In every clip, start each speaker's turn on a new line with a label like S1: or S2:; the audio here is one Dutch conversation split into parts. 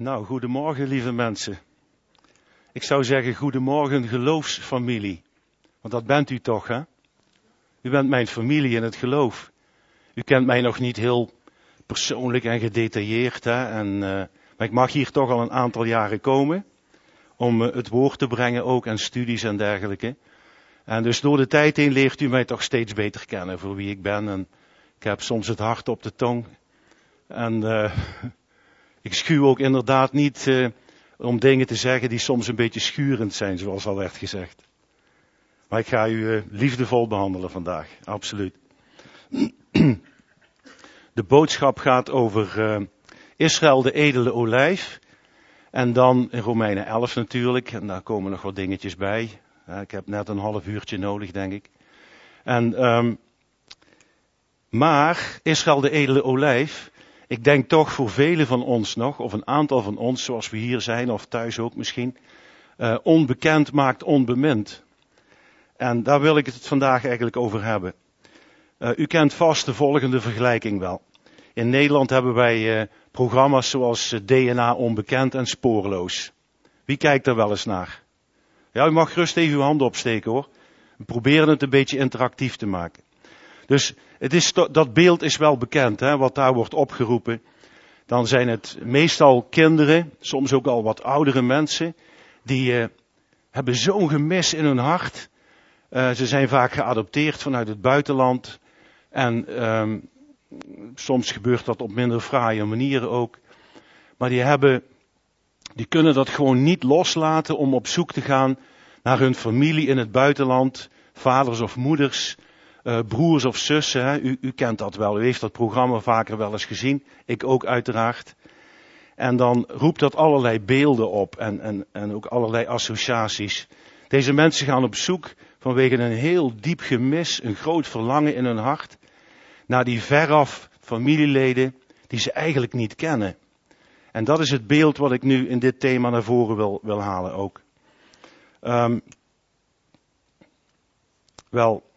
S1: Nou, goedemorgen lieve mensen. Ik zou zeggen goedemorgen geloofsfamilie. Want dat bent u toch, hè? U bent mijn familie in het geloof. U kent mij nog niet heel persoonlijk en gedetailleerd, hè? En, uh, maar ik mag hier toch al een aantal jaren komen. Om uh, het woord te brengen ook en studies en dergelijke. En dus door de tijd heen leert u mij toch steeds beter kennen voor wie ik ben. En ik heb soms het hart op de tong. En uh, ik schuw ook inderdaad niet uh, om dingen te zeggen die soms een beetje schurend zijn, zoals al werd gezegd. Maar ik ga u uh, liefdevol behandelen vandaag, absoluut. De boodschap gaat over uh, Israël, de edele olijf. En dan in Romeinen 11 natuurlijk, en daar komen nog wat dingetjes bij. ik heb net een half uurtje nodig, denk ik. En, um, maar Israël, de edele olijf, ik denk toch voor velen van ons nog, of een aantal van ons, zoals we hier zijn, of thuis ook misschien, uh, onbekend maakt onbemind. En daar wil ik het vandaag eigenlijk over hebben. Uh, u kent vast de volgende vergelijking wel. In Nederland hebben wij uh, programma's zoals DNA onbekend en spoorloos. Wie kijkt er wel eens naar? Ja, u mag gerust even uw handen opsteken hoor. We proberen het een beetje interactief te maken. Dus het is, dat beeld is wel bekend, hè, wat daar wordt opgeroepen. Dan zijn het meestal kinderen, soms ook al wat oudere mensen, die uh, hebben zo'n gemis in hun hart. Uh, ze zijn vaak geadopteerd vanuit het buitenland. En um, soms gebeurt dat op minder fraaie manieren ook. Maar die hebben, die kunnen dat gewoon niet loslaten om op zoek te gaan naar hun familie in het buitenland, vaders of moeders, uh, broers of zussen. Hè? U, u kent dat wel, u heeft dat programma vaker wel eens gezien, ik ook uiteraard. En dan roept dat allerlei beelden op en, en, en ook allerlei associaties. Deze mensen gaan op zoek vanwege een heel diep gemis, een groot verlangen in hun hart, naar die veraf familieleden die ze eigenlijk niet kennen. En dat is het beeld wat ik nu in dit thema naar voren wil, wil halen ook. Um, wel,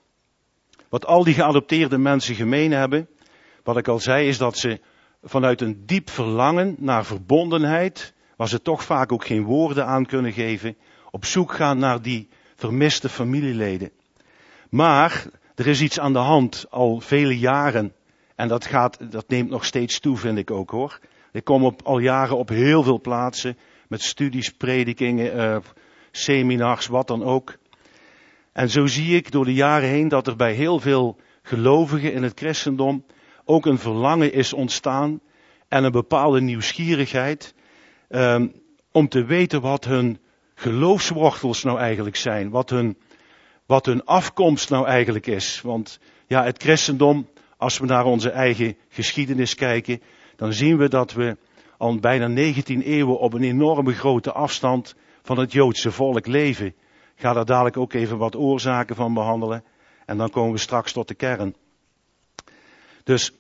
S1: wat al die geadopteerde mensen gemeen hebben, wat ik al zei, is dat ze vanuit een diep verlangen naar verbondenheid, waar ze toch vaak ook geen woorden aan kunnen geven, op zoek gaan naar die vermiste familieleden. Maar er is iets aan de hand al vele jaren. En dat, gaat, dat neemt nog steeds toe, vind ik ook hoor. Ik kom op, al jaren op heel veel plaatsen met studies, predikingen, uh, seminars, wat dan ook. En zo zie ik door de jaren heen dat er bij heel veel gelovigen in het christendom ook een verlangen is ontstaan en een bepaalde nieuwsgierigheid um, om te weten wat hun geloofswortels nou eigenlijk zijn, wat hun, wat hun afkomst nou eigenlijk is. Want ja, het christendom, als we naar onze eigen geschiedenis kijken, dan zien we dat we al bijna 19 eeuwen op een enorme grote afstand van het Joodse volk leven. Ga daar dadelijk ook even wat oorzaken van behandelen. En dan komen we straks tot de kern. Dus,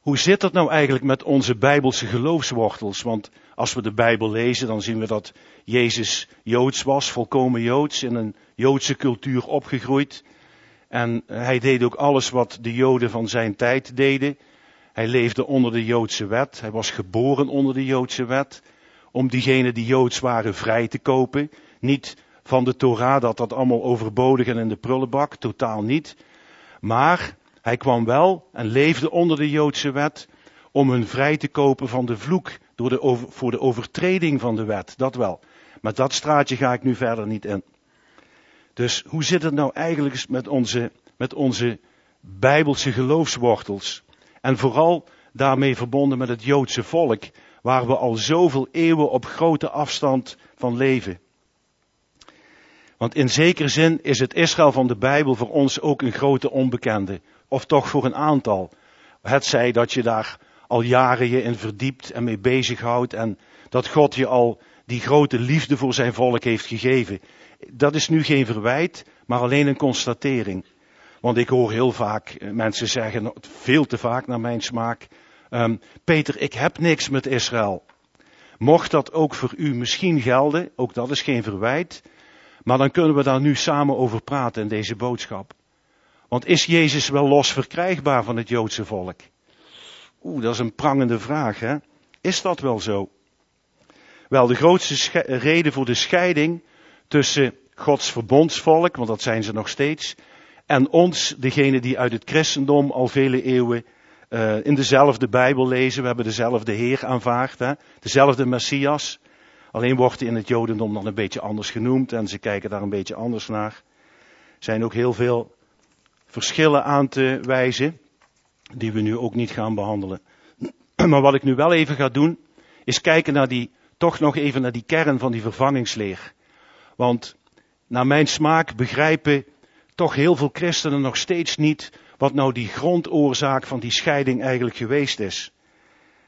S1: hoe zit het nou eigenlijk met onze bijbelse geloofswortels? Want als we de Bijbel lezen, dan zien we dat Jezus Joods was, volkomen Joods, in een Joodse cultuur opgegroeid. En hij deed ook alles wat de Joden van zijn tijd deden. Hij leefde onder de Joodse wet. Hij was geboren onder de Joodse wet. Om diegenen die Joods waren vrij te kopen. Niet van de Torah dat dat allemaal overbodig en in de prullenbak. Totaal niet. Maar hij kwam wel en leefde onder de Joodse wet. Om hun vrij te kopen van de vloek. Door de voor de overtreding van de wet. Dat wel. Maar dat straatje ga ik nu verder niet in. Dus hoe zit het nou eigenlijk met onze, met onze bijbelse geloofswortels? En vooral daarmee verbonden met het Joodse volk, waar we al zoveel eeuwen op grote afstand van leven. Want in zekere zin is het Israël van de Bijbel voor ons ook een grote onbekende. Of toch voor een aantal. Het zij dat je daar al jaren je in verdiept en mee bezighoudt en dat God je al die grote liefde voor zijn volk heeft gegeven. Dat is nu geen verwijt, maar alleen een constatering. Want ik hoor heel vaak eh, mensen zeggen, veel te vaak naar mijn smaak, um, Peter, ik heb niks met Israël. Mocht dat ook voor u misschien gelden, ook dat is geen verwijt, maar dan kunnen we daar nu samen over praten in deze boodschap. Want is Jezus wel los verkrijgbaar van het Joodse volk? Oeh, dat is een prangende vraag, hè? Is dat wel zo? Wel, de grootste reden voor de scheiding tussen Gods verbondsvolk, want dat zijn ze nog steeds, en ons, degene die uit het christendom al vele eeuwen uh, in dezelfde Bijbel lezen. We hebben dezelfde Heer aanvaard, hè? dezelfde Messias. Alleen wordt hij in het Jodendom dan een beetje anders genoemd en ze kijken daar een beetje anders naar. Er zijn ook heel veel verschillen aan te wijzen, die we nu ook niet gaan behandelen. Maar wat ik nu wel even ga doen, is kijken naar die, toch nog even naar die kern van die vervangingsleer. Want naar mijn smaak begrijpen toch heel veel christenen nog steeds niet wat nou die grondoorzaak van die scheiding eigenlijk geweest is.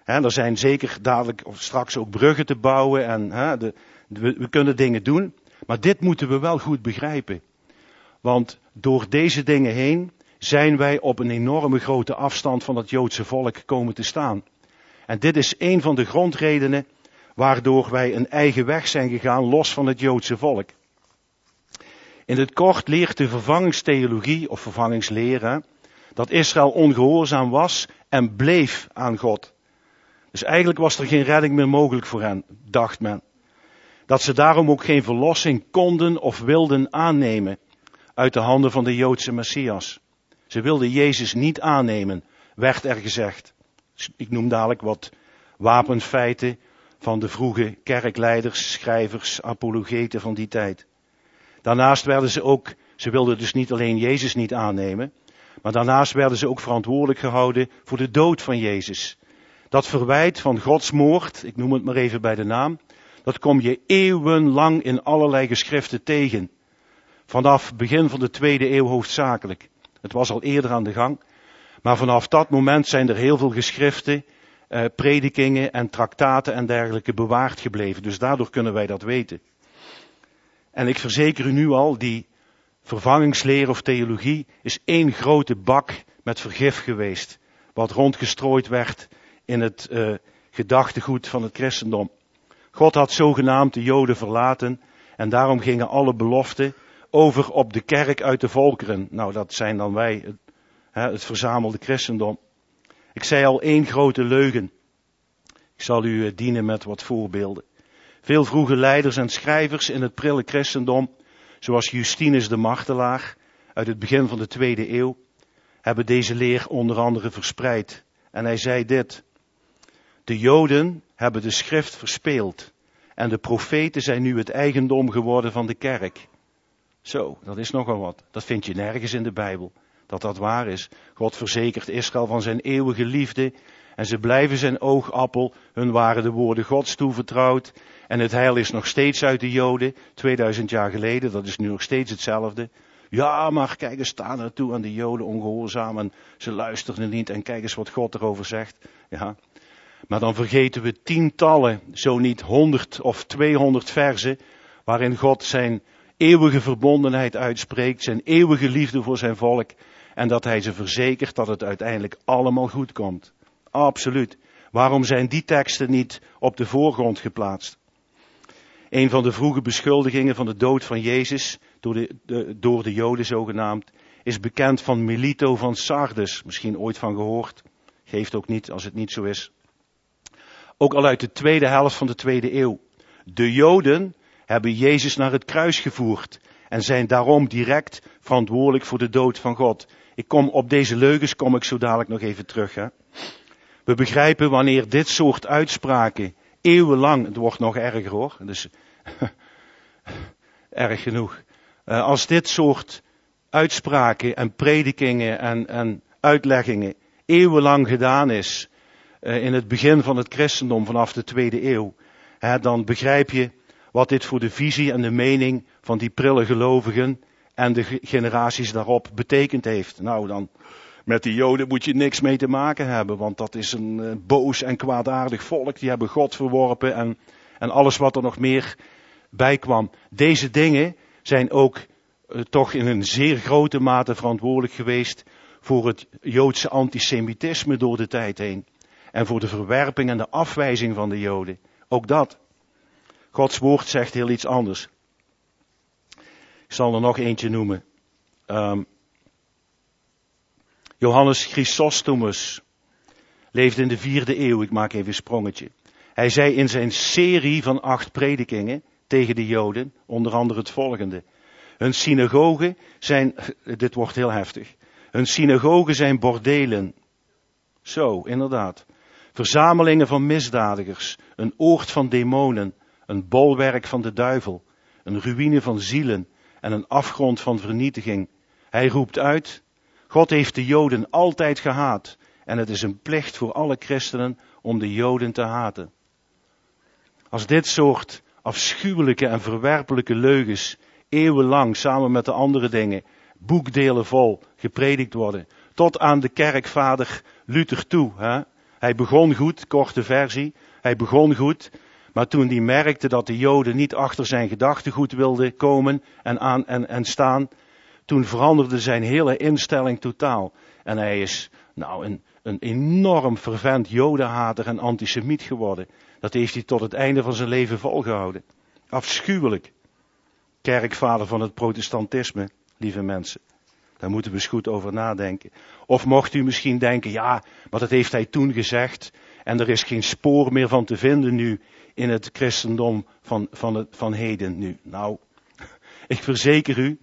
S1: He, er zijn zeker dadelijk of straks ook bruggen te bouwen en de, we, kunnen dingen doen. Maar dit moeten we wel goed begrijpen. Want door deze dingen heen zijn wij op een enorme grote afstand van het Joodse volk komen te staan. En dit is een van de grondredenen waardoor wij een eigen weg zijn gegaan los van het Joodse volk. In het kort leert de vervangingstheologie of vervangingsleren dat Israël ongehoorzaam was en bleef aan God. Dus eigenlijk was er geen redding meer mogelijk voor hen, dacht men. Dat ze daarom ook geen verlossing konden of wilden aannemen uit de handen van de Joodse Messias. Ze wilden Jezus niet aannemen, werd er gezegd. Ik noem dadelijk wat wapenfeiten van de vroege kerkleiders, schrijvers, apologeten van die tijd. Daarnaast werden ze ook, ze wilden dus niet alleen Jezus niet aannemen, maar daarnaast werden ze ook verantwoordelijk gehouden voor de dood van Jezus. Dat verwijt van Gods moord, ik noem het maar even bij de naam, dat kom je eeuwenlang in allerlei geschriften tegen. Vanaf begin van de tweede eeuw hoofdzakelijk. Het was al eerder aan de gang. Maar vanaf dat moment zijn er heel veel geschriften, eh, predikingen en traktaten en dergelijke bewaard gebleven. Dus daardoor kunnen wij dat weten. En ik verzeker u nu al, die vervangingsleer of theologie is één grote bak met vergif geweest. Wat rondgestrooid werd in het uh, gedachtegoed van het christendom. God had zogenaamd de Joden verlaten en daarom gingen alle beloften over op de kerk uit de volkeren. Nou, dat zijn dan wij, het, het verzamelde christendom. Ik zei al één grote leugen. Ik zal u eh, dienen met wat voorbeelden. Veel vroege leiders en schrijvers in het prille christendom, zoals Justinus de Martelaar uit het begin van de tweede eeuw, hebben deze leer onder andere verspreid. En hij zei dit. De Joden hebben de schrift verspeeld en de profeten zijn nu het eigendom geworden van de kerk. Zo, dat is nogal wat. Dat vind je nergens in de Bijbel, dat dat waar is. God verzekert Israël van zijn eeuwige liefde en ze blijven zijn oogappel. Hun waren de woorden Gods toevertrouwd en het heil is nog steeds uit de Joden, 2000 jaar geleden, dat is nu nog steeds hetzelfde. Ja, maar kijk eens, staan er toe aan de Joden ongehoorzaam en ze luisteren niet en kijk eens wat God erover zegt. Ja. Maar dan vergeten we tientallen, zo niet honderd of tweehonderd versen, waarin God zijn eeuwige verbondenheid uitspreekt, zijn eeuwige liefde voor zijn volk en dat hij ze verzekert dat het uiteindelijk allemaal goed komt. Absoluut. Waarom zijn die teksten niet op de voorgrond geplaatst? Een van de vroege beschuldigingen van de dood van Jezus, door de, door de Joden zogenaamd, is bekend van Melito van Sardes. Misschien ooit van gehoord. Geeft ook niet als het niet zo is. Ook al uit de tweede helft van de tweede eeuw. De Joden hebben Jezus naar het kruis gevoerd en zijn daarom direct verantwoordelijk voor de dood van God. Ik kom op deze leugens kom ik zo dadelijk nog even terug. Hè. We begrijpen wanneer dit soort uitspraken eeuwenlang, het wordt nog erger hoor, dus erg genoeg. Uh, als dit soort uitspraken en predikingen en, en uitleggingen eeuwenlang gedaan is, in het begin van het christendom vanaf de tweede eeuw, hè, dan begrijp je wat dit voor de visie en de mening van die prille gelovigen en de generaties daarop betekend heeft. Nou, dan met die Joden moet je niks mee te maken hebben, want dat is een uh, boos en kwaadaardig volk. Die hebben God verworpen en, en alles wat er nog meer bij kwam. Deze dingen zijn ook uh, toch in een zeer grote mate verantwoordelijk geweest voor het Joodse antisemitisme door de tijd heen. En voor de verwerping en de afwijzing van de Joden. Ook dat. Gods woord zegt heel iets anders. Ik zal er nog eentje noemen. Um, Johannes Chrysostomus leefde in de vierde eeuw. Ik maak even een sprongetje. Hij zei in zijn serie van acht predikingen tegen de Joden onder andere het volgende. Hun synagogen zijn, dit wordt heel heftig, hun synagogen zijn bordelen. Zo, inderdaad. Verzamelingen van misdadigers, een oord van demonen, een bolwerk van de duivel, een ruïne van zielen en een afgrond van vernietiging. Hij roept uit, God heeft de Joden altijd gehaat en het is een plicht voor alle christenen om de Joden te haten. Als dit soort afschuwelijke en verwerpelijke leugens eeuwenlang samen met de andere dingen, boekdelen vol, gepredikt worden, tot aan de kerkvader Luther toe. Hè? Hij begon goed, korte versie, hij begon goed, maar toen hij merkte dat de Joden niet achter zijn gedachtegoed wilden komen en, aan, en, en staan, toen veranderde zijn hele instelling totaal. En hij is nou een, een enorm fervent jodenhater en antisemiet geworden. Dat heeft hij tot het einde van zijn leven volgehouden. Afschuwelijk. Kerkvader van het protestantisme, lieve mensen. Daar moeten we eens goed over nadenken. Of mocht u misschien denken, ja, maar dat heeft hij toen gezegd. En er is geen spoor meer van te vinden nu in het christendom van, van, het, van heden nu. Nou, ik verzeker u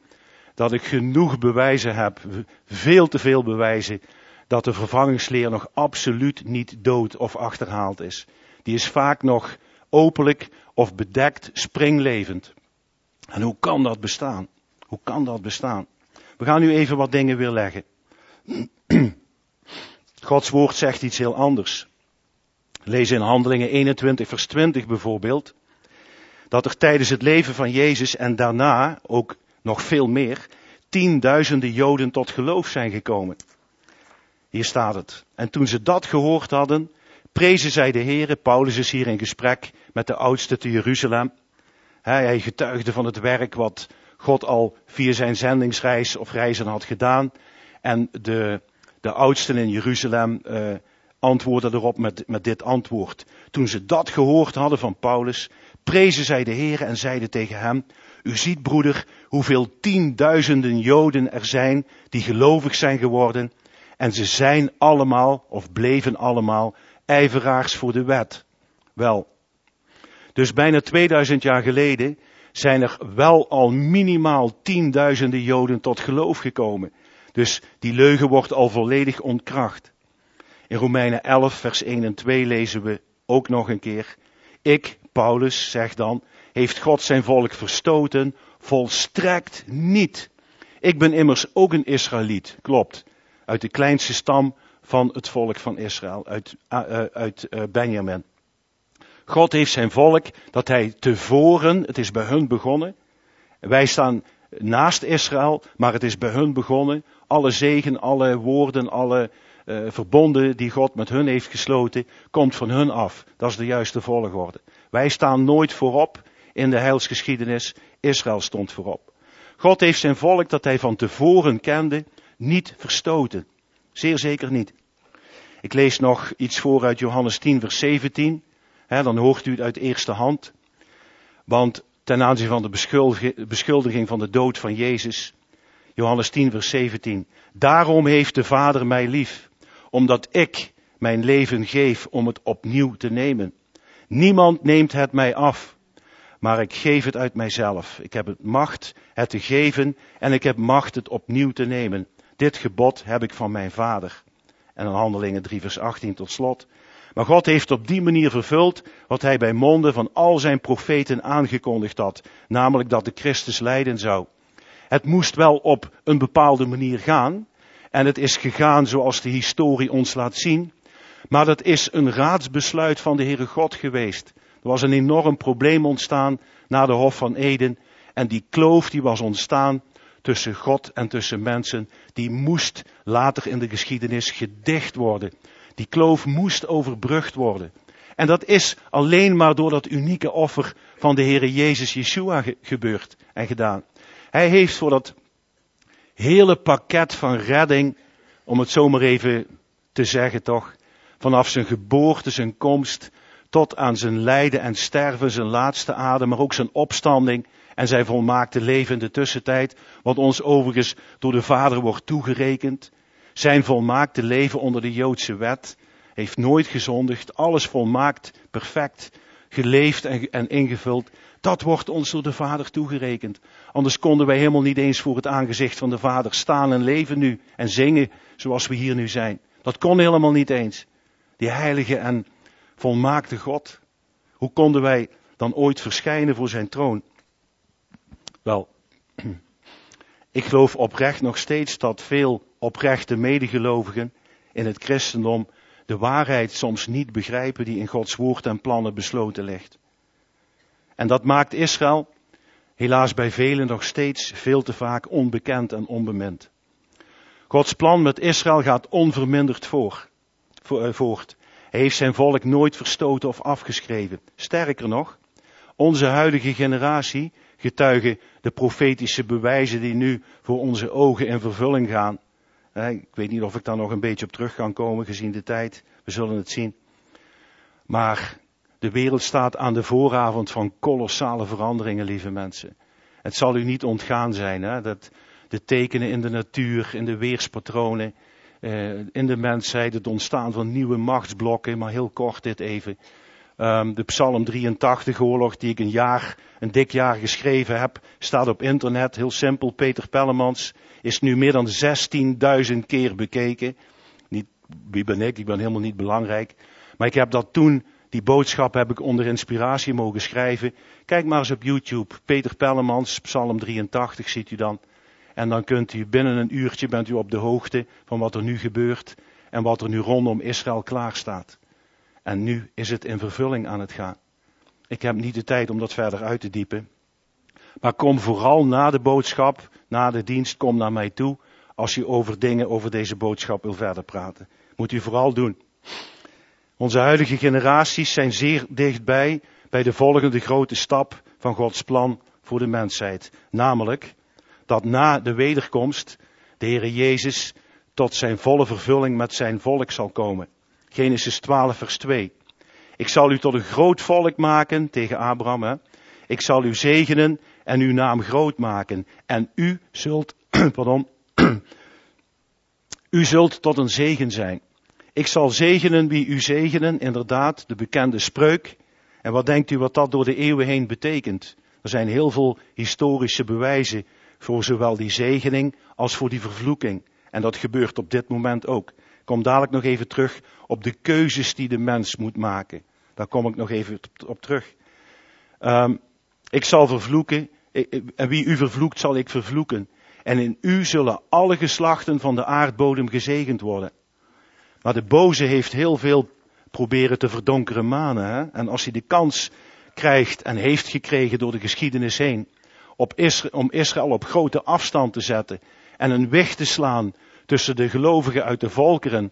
S1: dat ik genoeg bewijzen heb, veel te veel bewijzen, dat de vervangingsleer nog absoluut niet dood of achterhaald is. Die is vaak nog openlijk of bedekt springlevend. En hoe kan dat bestaan? Hoe kan dat bestaan? We gaan nu even wat dingen weerleggen. Gods woord zegt iets heel anders. Lees in Handelingen 21, vers 20 bijvoorbeeld. Dat er tijdens het leven van Jezus en daarna, ook nog veel meer, tienduizenden Joden tot geloof zijn gekomen. Hier staat het. En toen ze dat gehoord hadden, prezen zij de Heere. Paulus is hier in gesprek met de oudste te Jeruzalem. Hij getuigde van het werk wat God al via zijn zendingsreis of reizen had gedaan. En de, de oudsten in Jeruzalem uh, antwoordden erop met, met dit antwoord. Toen ze dat gehoord hadden van Paulus, prezen zij de Heer en zeiden tegen hem, u ziet broeder hoeveel tienduizenden Joden er zijn die gelovig zijn geworden en ze zijn allemaal of bleven allemaal ijveraars voor de wet. Wel, dus bijna 2000 jaar geleden zijn er wel al minimaal tienduizenden Joden tot geloof gekomen. Dus die leugen wordt al volledig ontkracht. In Romeinen 11, vers 1 en 2 lezen we ook nog een keer. Ik, Paulus, zeg dan, heeft God zijn volk verstoten? Volstrekt niet. Ik ben immers ook een Israëliet, klopt. Uit de kleinste stam van het volk van Israël, uit, uh, uit uh, Benjamin. God heeft zijn volk, dat hij tevoren, het is bij hun begonnen. Wij staan naast Israël, maar het is bij hun begonnen. Alle zegen, alle woorden, alle uh, verbonden die God met hun heeft gesloten, komt van hun af. Dat is de juiste volgorde. Wij staan nooit voorop in de heilsgeschiedenis. Israël stond voorop. God heeft zijn volk dat hij van tevoren kende, niet verstoten. Zeer zeker niet. Ik lees nog iets voor uit Johannes 10, vers 17 dan hoort u het uit eerste hand. Want ten aanzien van de beschuldiging van de dood van Jezus, Johannes 10, vers 17. Daarom heeft de Vader mij lief, omdat ik mijn leven geef om het opnieuw te nemen. Niemand neemt het mij af, maar ik geef het uit mijzelf. Ik heb het macht het te geven en ik heb macht het opnieuw te nemen. Dit gebod heb ik van mijn Vader. En dan Handelingen 3, vers 18 tot slot. Maar God heeft op die manier vervuld wat hij bij monden van al zijn profeten aangekondigd had, namelijk dat de Christus lijden zou. Het moest wel op een bepaalde manier gaan, en het is gegaan zoals de historie ons laat zien, maar dat is een raadsbesluit van de Heere God geweest. Er was een enorm probleem ontstaan na de Hof van Eden, en die kloof die was ontstaan tussen God en tussen mensen, die moest later in de geschiedenis gedicht worden. Die kloof moest overbrugd worden. En dat is alleen maar door dat unieke offer van de Heere Jezus Yeshua gebeurd en gedaan. Hij heeft voor dat hele pakket van redding, om het zomaar even te zeggen toch, vanaf zijn geboorte, zijn komst, tot aan zijn lijden en sterven, zijn laatste adem, maar ook zijn opstanding en zijn volmaakte leven in de tussentijd, wat ons overigens door de Vader wordt toegerekend, zijn volmaakte leven onder de Joodse wet heeft nooit gezondigd, alles volmaakt, perfect, geleefd en, en ingevuld. Dat wordt ons door de Vader toegerekend. Anders konden wij helemaal niet eens voor het aangezicht van de Vader staan en leven nu en zingen zoals we hier nu zijn. Dat kon helemaal niet eens. Die heilige en volmaakte God. Hoe konden wij dan ooit verschijnen voor zijn troon? Wel, ik geloof oprecht nog steeds dat veel oprechte medegelovigen in het christendom de waarheid soms niet begrijpen die in Gods woord en plannen besloten ligt. En dat maakt Israël helaas bij velen nog steeds veel te vaak onbekend en onbemind. Gods plan met Israël gaat onverminderd eh, voort. Hij heeft zijn volk nooit verstoten of afgeschreven. Sterker nog, onze huidige generatie getuigen de profetische bewijzen die nu voor onze ogen in vervulling gaan. Ik weet niet of ik daar nog een beetje op terug kan komen gezien de tijd. We zullen het zien. Maar de wereld staat aan de vooravond van kolossale veranderingen, lieve mensen. Het zal u niet ontgaan zijn hè, dat de tekenen in de natuur, in de weerspatronen, eh, in de mensheid, het ontstaan van nieuwe machtsblokken, maar heel kort dit even. Um, de Psalm 83 oorlog die ik een jaar, een dik jaar geschreven heb, staat op internet, heel simpel. Peter Pellemans is nu meer dan 16.000 keer bekeken. Niet, wie ben ik? Ik ben helemaal niet belangrijk. Maar ik heb dat toen, die boodschap heb ik onder inspiratie mogen schrijven. Kijk maar eens op YouTube. Peter Pellemans, Psalm 83 ziet u dan. En dan kunt u binnen een uurtje bent u op de hoogte van wat er nu gebeurt en wat er nu rondom Israël klaar staat. En nu is het in vervulling aan het gaan. Ik heb niet de tijd om dat verder uit te diepen. Maar kom vooral na de boodschap, na de dienst, kom naar mij toe. Als u over dingen, over deze boodschap wil verder praten. Moet u vooral doen. Onze huidige generaties zijn zeer dichtbij bij de volgende grote stap van Gods plan voor de mensheid. Namelijk dat na de wederkomst de Heere Jezus tot zijn volle vervulling met zijn volk zal komen. Genesis 12, vers 2. Ik zal u tot een groot volk maken, tegen Abraham. Hè? Ik zal u zegenen en uw naam groot maken. En u zult, pardon, u zult tot een zegen zijn. Ik zal zegenen wie u zegenen, inderdaad, de bekende spreuk. En wat denkt u wat dat door de eeuwen heen betekent? Er zijn heel veel historische bewijzen voor zowel die zegening als voor die vervloeking. En dat gebeurt op dit moment ook. Kom dadelijk nog even terug op de keuzes die de mens moet maken. Daar kom ik nog even op terug. Um, ik zal vervloeken, en wie u vervloekt zal ik vervloeken. En in u zullen alle geslachten van de aardbodem gezegend worden. Maar de boze heeft heel veel proberen te verdonkeren manen. Hè? En als hij de kans krijgt en heeft gekregen door de geschiedenis heen, op om Israël op grote afstand te zetten en een weg te slaan tussen de gelovigen uit de volkeren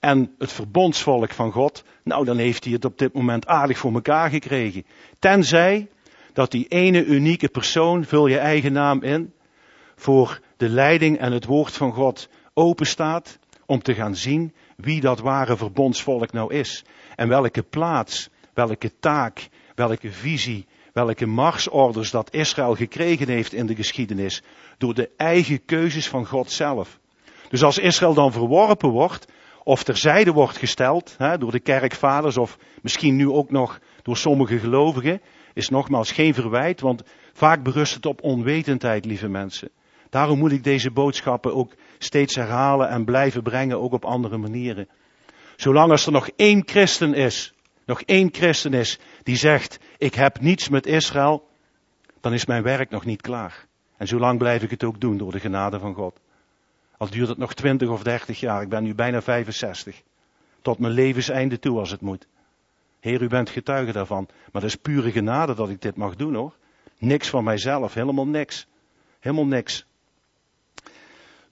S1: en het verbondsvolk van God, nou dan heeft hij het op dit moment aardig voor elkaar gekregen. Tenzij dat die ene unieke persoon, vul je eigen naam in, voor de leiding en het woord van God open staat om te gaan zien wie dat ware verbondsvolk nou is. En welke plaats, welke taak, welke visie, welke marsorders dat Israël gekregen heeft in de geschiedenis door de eigen keuzes van God zelf. Dus als Israël dan verworpen wordt, of terzijde wordt gesteld hè, door de kerkvaders, of misschien nu ook nog door sommige gelovigen, is nogmaals geen verwijt, want vaak berust het op onwetendheid, lieve mensen. Daarom moet ik deze boodschappen ook steeds herhalen en blijven brengen, ook op andere manieren. Zolang er nog één christen is, nog één christen is die zegt, ik heb niets met Israël, dan is mijn werk nog niet klaar. En zolang blijf ik het ook doen door de genade van God. Al duurt het nog twintig of dertig jaar, ik ben nu bijna 65. Tot mijn levenseinde toe als het moet. Heer, u bent getuige daarvan. Maar dat is pure genade dat ik dit mag doen hoor. Niks van mijzelf, helemaal niks. Helemaal niks.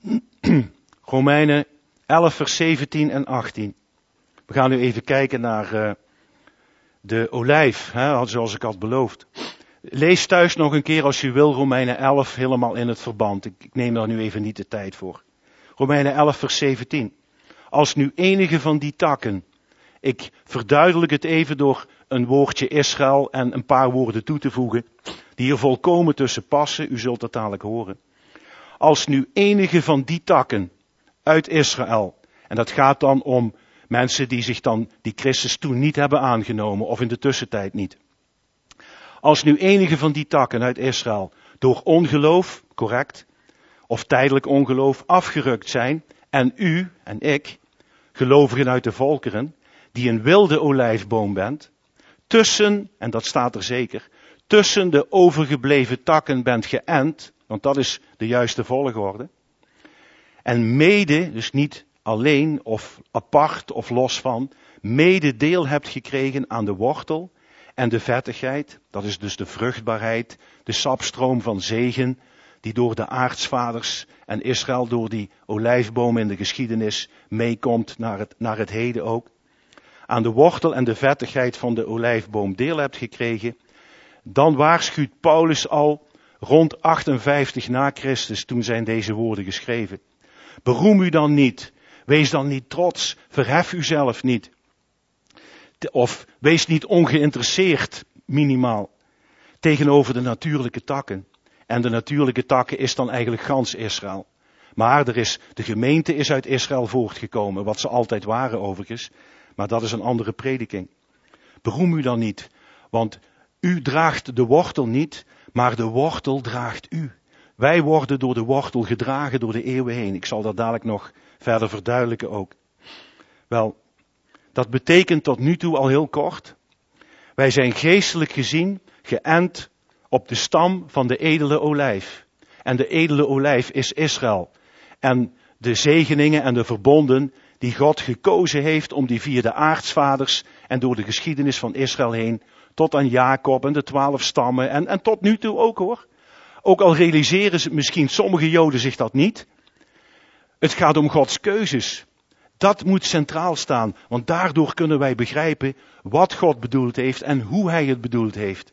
S1: Romeinen 11, vers 17 en 18. We gaan nu even kijken naar uh, de olijf, hè, zoals ik had beloofd. Lees thuis nog een keer als je wil Romeinen 11 helemaal in het verband. Ik, ik neem daar nu even niet de tijd voor. Romeinen 11, vers 17. Als nu enige van die takken, ik verduidelijk het even door een woordje Israël en een paar woorden toe te voegen, die hier volkomen tussen passen, u zult dat dadelijk horen. Als nu enige van die takken uit Israël, en dat gaat dan om Mensen die zich dan, die Christus toen niet hebben aangenomen of in de tussentijd niet. Als nu enige van die takken uit Israël door ongeloof, correct, of tijdelijk ongeloof afgerukt zijn en u en ik, gelovigen uit de volkeren, die een wilde olijfboom bent, tussen, en dat staat er zeker, tussen de overgebleven takken bent geënt, want dat is de juiste volgorde, en mede, dus niet alleen of apart of los van, mede deel hebt gekregen aan de wortel en de vettigheid, dat is dus de vruchtbaarheid, de sapstroom van zegen, die door de aartsvaders en Israël door die olijfboom in de geschiedenis meekomt naar het, naar het heden ook. Aan de wortel en de vettigheid van de olijfboom deel hebt gekregen, dan waarschuwt Paulus al rond 58 na Christus, toen zijn deze woorden geschreven. Beroem u dan niet, wees dan niet trots, verhef uzelf niet. Of wees niet ongeïnteresseerd, minimaal, tegenover de natuurlijke takken. En de natuurlijke takken is dan eigenlijk gans Israël. Maar er is, de gemeente is uit Israël voortgekomen, wat ze altijd waren overigens. Maar dat is een andere prediking. Beroem u dan niet, want u draagt de wortel niet, maar de wortel draagt u. Wij worden door de wortel gedragen door de eeuwen heen. Ik zal dat dadelijk nog verder verduidelijken ook. Wel, dat betekent tot nu toe al heel kort. Wij zijn geestelijk gezien geënt op de stam van de edele olijf. En de edele olijf is Israël. En de zegeningen en de verbonden die God gekozen heeft om die via de aartsvaders en door de geschiedenis van Israël heen tot aan Jacob en de twaalf stammen en, en tot nu toe ook hoor. Ook al realiseren misschien sommige Joden zich dat niet. Het gaat om Gods keuzes. Dat moet centraal staan, want daardoor kunnen wij begrijpen wat God bedoeld heeft en hoe Hij het bedoeld heeft.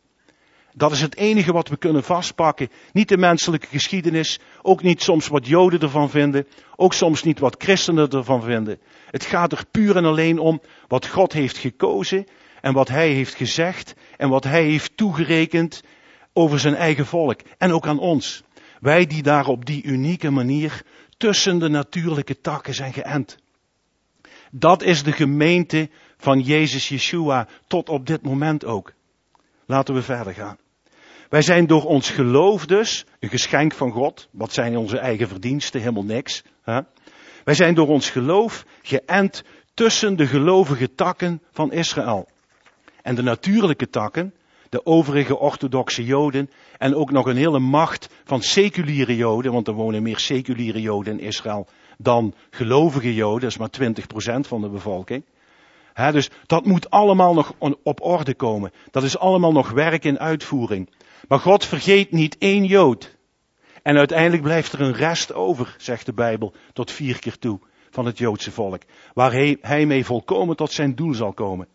S1: Dat is het enige wat we kunnen vastpakken. Niet de menselijke geschiedenis, ook niet soms wat Joden ervan vinden, ook soms niet wat christenen ervan vinden. Het gaat er puur en alleen om wat God heeft gekozen en wat Hij heeft gezegd en wat Hij heeft toegerekend over zijn eigen volk en ook aan ons. Wij die daar op die unieke manier tussen de natuurlijke takken zijn geënt. Dat is de gemeente van Jezus Yeshua tot op dit moment ook. Laten we verder gaan. Wij zijn door ons geloof dus, een geschenk van God, wat zijn onze eigen verdiensten, helemaal niks. Hè? Wij zijn door ons geloof geënt tussen de gelovige takken van Israël. En de natuurlijke takken, de overige orthodoxe Joden en ook nog een hele macht van seculiere Joden, want er wonen meer seculiere Joden in Israël dan gelovige Joden, dat is maar 20% van de bevolking. Dus dat moet allemaal nog op orde komen. Dat is allemaal nog werk in uitvoering. Maar God vergeet niet één Jood. En uiteindelijk blijft er een rest over, zegt de Bijbel, tot vier keer toe van het Joodse volk. Waar hij, hij mee volkomen tot zijn doel zal komen.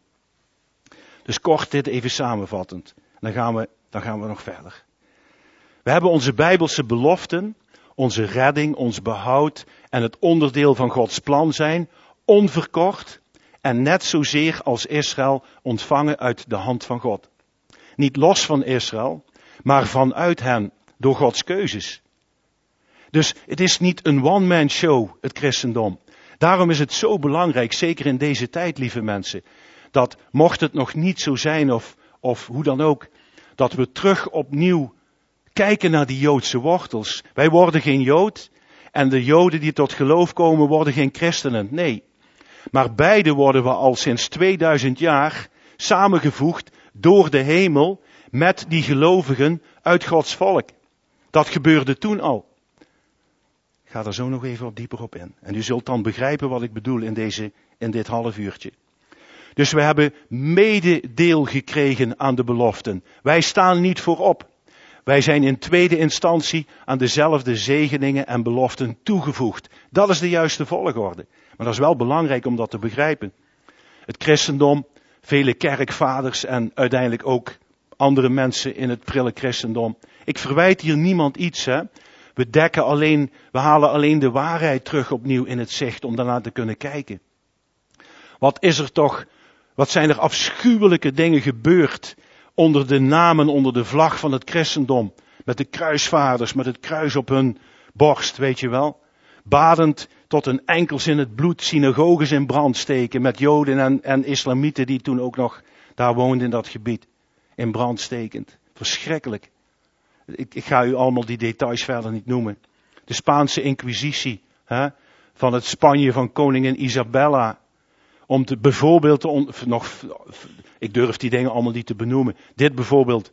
S1: Dus kort dit even samenvattend. Dan gaan we, dan gaan we nog verder. We hebben onze Bijbelse beloften, onze redding, ons behoud en het onderdeel van Gods plan zijn, onverkort en net zozeer als Israël ontvangen uit de hand van God. Niet los van Israël, maar vanuit hen, door Gods keuzes. Dus het is niet een one-man show, het christendom. Daarom is het zo belangrijk, zeker in deze tijd, lieve mensen, dat mocht het nog niet zo zijn of, of hoe dan ook, dat we terug opnieuw kijken naar die Joodse wortels. Wij worden geen Jood en de Joden die tot geloof komen worden geen christenen. Nee. Maar beide worden we al sinds 2000 jaar samengevoegd door de hemel met die gelovigen uit Gods volk. Dat gebeurde toen al. Ik ga er zo nog even wat dieper op in. En u zult dan begrijpen wat ik bedoel in, deze, in dit half uurtje. Dus we hebben mededeel gekregen aan de beloften. Wij staan niet voorop. Wij zijn in tweede instantie aan dezelfde zegeningen en beloften toegevoegd. Dat is de juiste volgorde. Maar dat is wel belangrijk om dat te begrijpen. Het christendom, vele kerkvaders en uiteindelijk ook andere mensen in het prille christendom. Ik verwijt hier niemand iets, hè. We dekken alleen, we halen alleen de waarheid terug opnieuw in het zicht om daarna te kunnen kijken. Wat is er toch, wat zijn er afschuwelijke dingen gebeurd onder de namen, onder de vlag van het christendom. Met de kruisvaders, met het kruis op hun borst, weet je wel. Badend tot een enkels in het bloed synagoges in brand steken met Joden en, en islamieten die toen ook nog daar woonden in dat gebied. In brand stekend. Verschrikkelijk. Ik, ik ga u allemaal die details verder niet noemen. De Spaanse inquisitie hè, van het Spanje van koningin Isabella. Om te, bijvoorbeeld te nog, ik durf die dingen allemaal niet te benoemen. Dit bijvoorbeeld,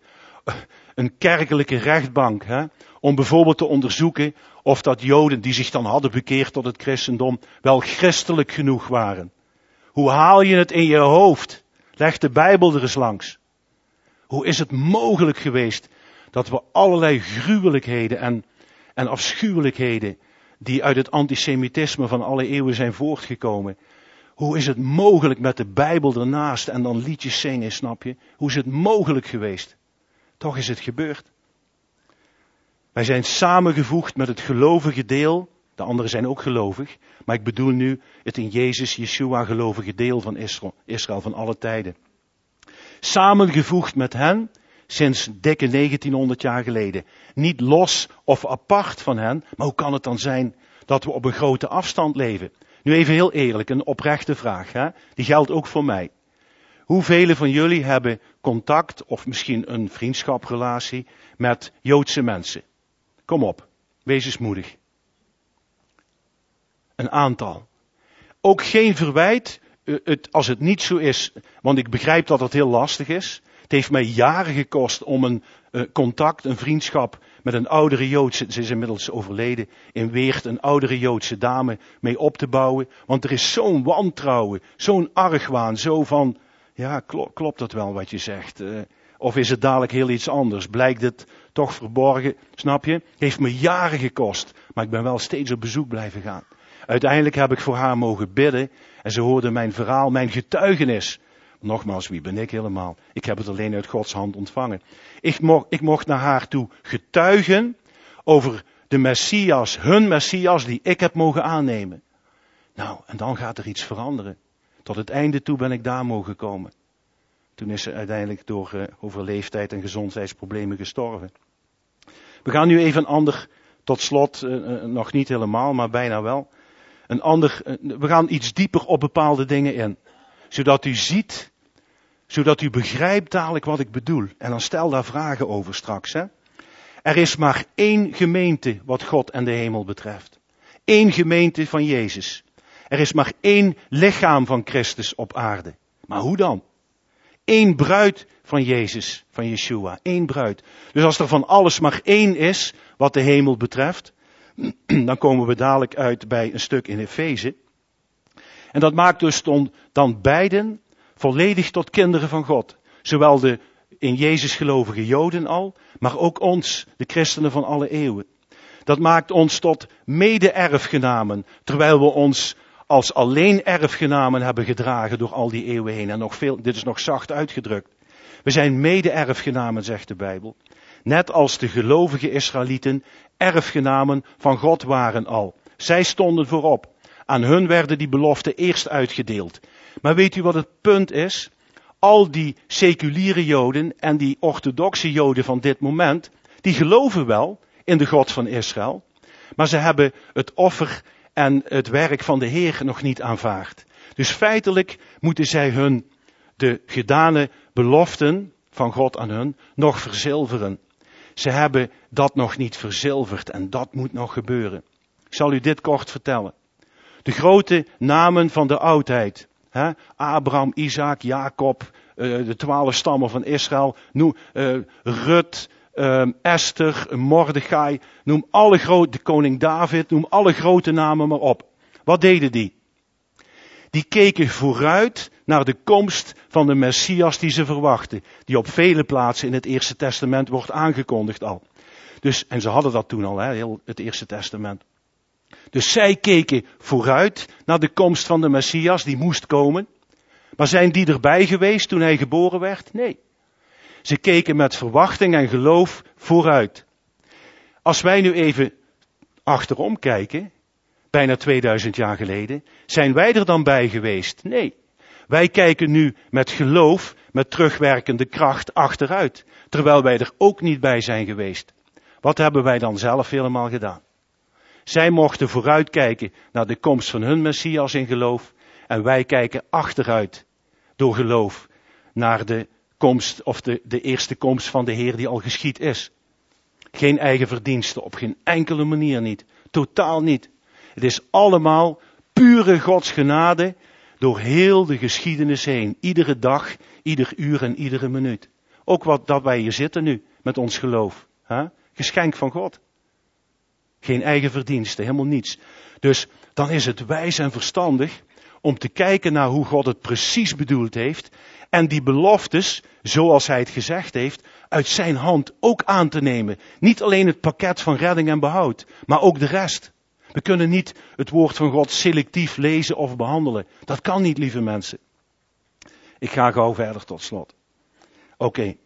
S1: een kerkelijke rechtbank. Hè, om bijvoorbeeld te onderzoeken of dat Joden die zich dan hadden bekeerd tot het christendom wel christelijk genoeg waren. Hoe haal je het in je hoofd? Leg de Bijbel er eens langs. Hoe is het mogelijk geweest dat we allerlei gruwelijkheden en, en afschuwelijkheden die uit het antisemitisme van alle eeuwen zijn voortgekomen. Hoe is het mogelijk met de Bijbel ernaast en dan liedjes zingen, snap je? Hoe is het mogelijk geweest? Toch is het gebeurd. Wij zijn samengevoegd met het gelovige deel. De anderen zijn ook gelovig. Maar ik bedoel nu het in Jezus, Yeshua gelovige deel van Israël, van alle tijden. Samengevoegd met hen sinds dikke 1900 jaar geleden. Niet los of apart van hen, maar hoe kan het dan zijn dat we op een grote afstand leven? Nu even heel eerlijk, een oprechte vraag, hè? die geldt ook voor mij. Hoeveel van jullie hebben contact of misschien een vriendschaprelatie met Joodse mensen? Kom op, wees eens moedig. Een aantal. Ook geen verwijt eh, als het niet zo is, want ik begrijp dat het heel lastig is. Het heeft mij jaren gekost om een uh, contact, een vriendschap met een oudere Joodse, ze is inmiddels overleden, in Weert, een oudere Joodse dame mee op te bouwen. Want er is zo'n wantrouwen, zo'n argwaan, zo van, ja, klopt, dat wel wat je zegt? Uh, of is het dadelijk heel iets anders? Blijkt het toch verborgen? Snap je? Heeft me jaren gekost, maar ik ben wel steeds op bezoek blijven gaan. Uiteindelijk heb ik voor haar mogen bidden en ze hoorde mijn verhaal, mijn getuigenis. Nogmaals, wie ben ik helemaal? Ik heb het alleen uit Gods hand ontvangen. Ik mocht, ik mocht naar haar toe getuigen over de Messias, hun Messias die ik heb mogen aannemen. Nou, en dan gaat er iets veranderen. Tot het einde toe ben ik daar mogen komen. Toen is ze uiteindelijk door uh, over leeftijd en gezondheidsproblemen gestorven. We gaan nu even een ander, tot slot, uh, uh, nog niet helemaal, maar bijna wel. Een ander, we gaan iets dieper op bepaalde dingen in. Zodat u ziet, zodat u begrijpt dadelijk wat ik bedoel. En dan stel daar vragen over straks. Hè? Er is maar één gemeente wat God en de hemel betreft. Eén gemeente van Jezus. Er is maar één lichaam van Christus op aarde. Maar hoe dan? Eén bruid van Jezus, van Yeshua. Eén bruid. Dus als er van alles maar één is, wat de hemel betreft, dan komen we dadelijk uit bij een stuk in Efeze. En dat maakt dus dan beiden volledig tot kinderen van God. Zowel de in Jezus gelovige Joden al, maar ook ons, de christenen van alle eeuwen. Dat maakt ons tot mede-erfgenamen, terwijl we ons als alleen erfgenamen hebben gedragen door al die eeuwen heen. En nog veel, dit is nog zacht uitgedrukt. We zijn mede-erfgenamen, zegt de Bijbel. Net als de gelovige Israëlieten erfgenamen van God waren al. Zij stonden voorop. Aan hun werden die beloften eerst uitgedeeld. Maar weet u wat het punt is? Al die seculiere Joden en die orthodoxe Joden van dit moment, die geloven wel in de God van Israël, maar ze hebben het offer en het werk van de Heer nog niet aanvaard. Dus feitelijk moeten zij hun de gedane beloften van God aan hun nog verzilveren. Ze hebben dat nog niet verzilverd en dat moet nog gebeuren. Ik zal u dit kort vertellen. De grote namen van de oudheid. Hè? Abraham, Isaac, Jacob, uh, de twaalf stammen van Israël. Uh, Rut, uh, Esther, Mordechai. Noem alle grote, koning David, noem alle grote namen maar op. Wat deden die? Die keken vooruit naar de komst van de Messias die ze verwachten. Die op vele plaatsen in het Eerste Testament wordt aangekondigd al. Dus, en ze hadden dat toen al, hè, heel het Eerste Testament. Dus zij keken vooruit naar de komst van de Messias die moest komen. Maar zijn die erbij geweest toen hij geboren werd? Nee. Ze keken met verwachting en geloof vooruit. Als wij nu even achterom kijken, bijna 2000 jaar geleden, zijn wij er dan bij geweest? Nee. Wij kijken nu met geloof, met terugwerkende kracht achteruit, terwijl wij er ook niet bij zijn geweest. Wat hebben wij dan zelf helemaal gedaan? Zij mochten vooruitkijken naar de komst van hun Messias in geloof. En wij kijken achteruit door geloof naar de komst of de, de eerste komst van de Heer die al geschied is. Geen eigen verdiensten, op geen enkele manier niet. Totaal niet. Het is allemaal pure Gods genade door heel de geschiedenis heen. Iedere dag, ieder uur en iedere minuut. Ook wat dat wij hier zitten nu met ons geloof. Hè? Geschenk van God. Geen eigen verdiensten, helemaal niets. Dus dan is het wijs en verstandig om te kijken naar hoe God het precies bedoeld heeft. En die beloftes, zoals hij het gezegd heeft, uit zijn hand ook aan te nemen. Niet alleen het pakket van redding en behoud, maar ook de rest. We kunnen niet het woord van God selectief lezen of behandelen. Dat kan niet, lieve mensen. Ik ga gauw verder tot slot. Oké.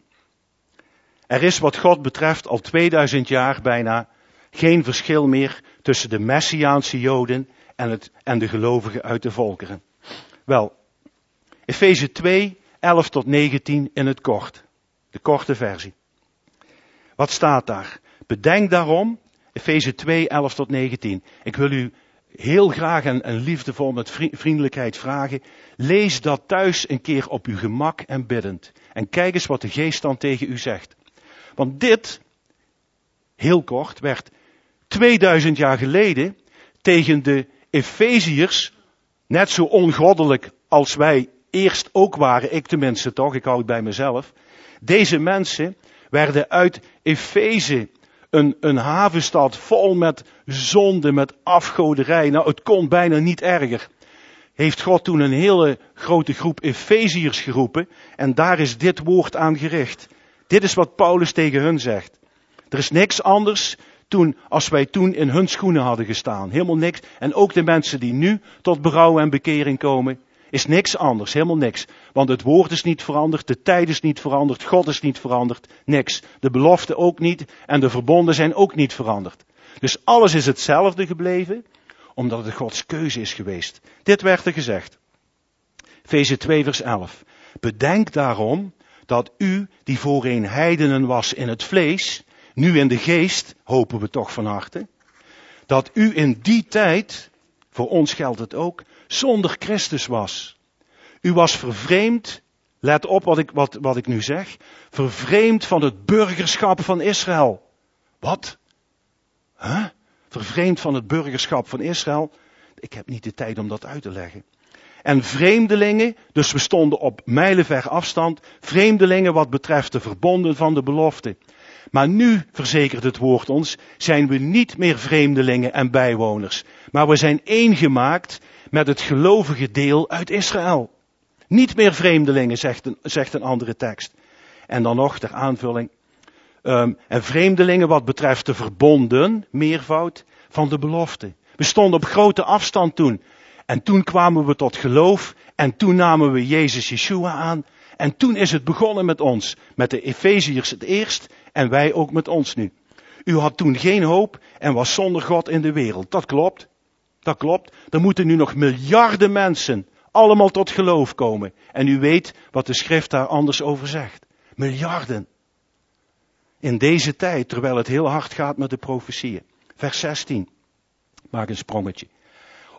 S1: Er is wat God betreft al 2000 jaar bijna geen verschil meer tussen de Messiaanse Joden en, het, en de gelovigen uit de volkeren. Wel, Efeze 2, 11 tot 19 in het kort. De korte versie. Wat staat daar? Bedenk daarom, Efeze 2, 11 tot 19. Ik wil u heel graag en, en liefdevol met vriendelijkheid vragen. Lees dat thuis een keer op uw gemak en biddend. En kijk eens wat de geest dan tegen u zegt. Want dit, heel kort, werd 2000 jaar geleden tegen de Efeziërs net zo ongoddelijk als wij eerst ook waren, ik tenminste toch, ik hou het bij mezelf. Deze mensen werden uit Efeze een, een havenstad vol met zonde, met afgoderij. Nou, het kon bijna niet erger. Heeft God toen een hele grote groep Efeziërs geroepen en daar is dit woord aan gericht. Dit is wat Paulus tegen hun zegt. Er is niks anders als wij toen in hun schoenen hadden gestaan. Helemaal niks. En ook de mensen die nu tot berouw en bekering komen, is niks anders. Helemaal niks. Want het woord is niet veranderd, de tijd is niet veranderd, God is niet veranderd, niks. De beloften ook niet en de verbonden zijn ook niet veranderd. Dus alles is hetzelfde gebleven, omdat het Gods keuze is geweest. Dit werd er gezegd. Feze 2 vers 11. Bedenk daarom dat u, die voorheen heidenen was in het vlees, nu in de geest, hopen we toch van harte, dat u in die tijd, voor ons geldt het ook, zonder Christus was. U was vervreemd, let op wat ik, wat, wat ik nu zeg, vervreemd van het burgerschap van Israël. Wat? Huh? Vervreemd van het burgerschap van Israël? Ik heb niet de tijd om dat uit te leggen. En vreemdelingen, dus we stonden op mijlenver afstand, vreemdelingen wat betreft de verbonden van de belofte. Maar nu, verzekert het woord ons, zijn we niet meer vreemdelingen en bijwoners. Maar we zijn één gemaakt met het gelovige deel uit Israël. Niet meer vreemdelingen, zegt een, zegt een andere tekst. En dan nog ter aanvulling. Um, en vreemdelingen wat betreft de verbonden, meervoud, van de belofte. We stonden op grote afstand toen. En toen kwamen we tot geloof. En toen namen we Jezus Yeshua aan. En toen is het begonnen met ons. Met de Efeziërs het eerst en wij ook met ons nu. U had toen geen hoop en was zonder God in de wereld. Dat klopt. Dat klopt. Er moeten nu nog miljarden mensen allemaal tot geloof komen. En u weet wat de schrift daar anders over zegt. Miljarden. In deze tijd, terwijl het heel hard gaat met de profetieën. Vers 16. Maak een sprongetje.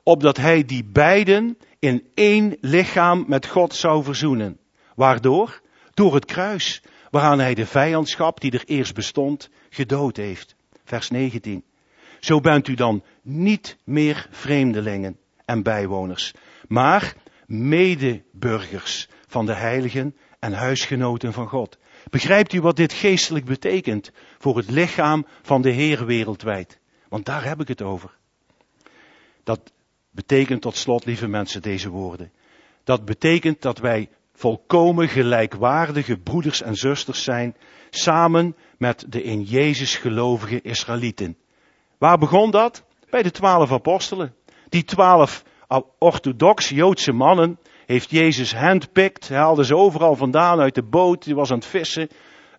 S1: Opdat hij die beiden in één lichaam met God zou verzoenen. Waardoor? Door het kruis waaraan hij de vijandschap die er eerst bestond gedood heeft. Vers 19. Zo bent u dan niet meer vreemdelingen en bijwoners, maar medeburgers van de heiligen en huisgenoten van God. Begrijpt u wat dit geestelijk betekent voor het lichaam van de Heer wereldwijd? Want daar heb ik het over. Dat betekent tot slot, lieve mensen, deze woorden. Dat betekent dat wij volkomen gelijkwaardige broeders en zusters zijn, samen met de in Jezus gelovige Israëlieten. Waar begon dat? Bij de twaalf apostelen. Die twaalf orthodox Joodse mannen heeft Jezus handpicked. Hij haalde ze overal vandaan uit de boot, die was aan het vissen.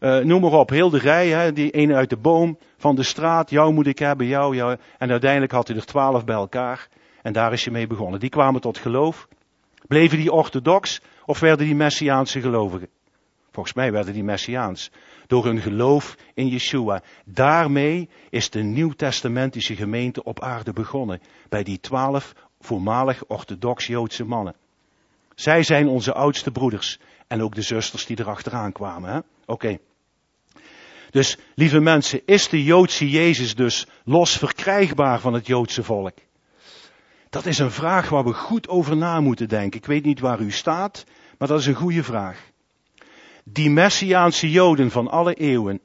S1: Uh, noem maar op, heel de rij, hè, die ene uit de boom, van de straat, jou moet ik hebben, jou, jou. En uiteindelijk had hij er twaalf bij elkaar. En daar is hij mee begonnen. Die kwamen tot geloof. Bleven die orthodox of werden die Messiaanse gelovigen? Volgens mij werden die Messiaans. Door hun geloof in Yeshua. Daarmee is de nieuwtestamentische gemeente op aarde begonnen. Bij die twaalf voormalig orthodox Joodse mannen. Zij zijn onze oudste broeders. En ook de zusters die erachteraan kwamen. Oké. Dus, lieve mensen, is de Joodse Jezus dus los verkrijgbaar van het Joodse volk? Dat is een vraag waar we goed over na moeten denken. Ik weet niet waar u staat, maar dat is een goede vraag. Die Messiaanse Joden van alle eeuwen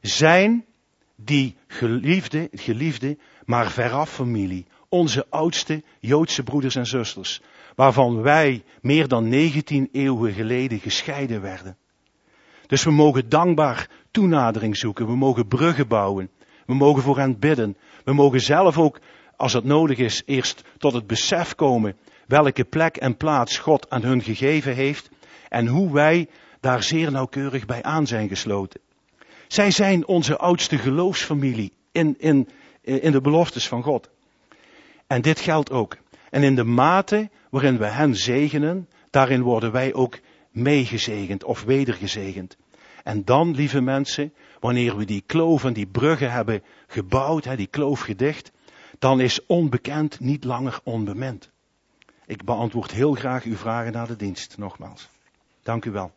S1: zijn die geliefde, geliefde, maar veraf familie. Onze oudste Joodse broeders en zusters. Waarvan wij meer dan 19 eeuwen geleden gescheiden werden. Dus we mogen dankbaar toenadering zoeken. We mogen bruggen bouwen. We mogen voor hen bidden. We mogen zelf ook, als het nodig is, eerst tot het besef komen welke plek en plaats God aan hun gegeven heeft en hoe wij daar zeer nauwkeurig bij aan zijn gesloten. Zij zijn onze oudste geloofsfamilie in, in, in de beloftes van God. En dit geldt ook. En in de mate waarin we hen zegenen, daarin worden wij ook meegezegend of wedergezegend. En dan, lieve mensen, wanneer we die kloof en die bruggen hebben gebouwd, die kloof gedicht, dan is onbekend niet langer onbemind. Ik beantwoord heel graag uw vragen naar de dienst, nogmaals. Dank u wel.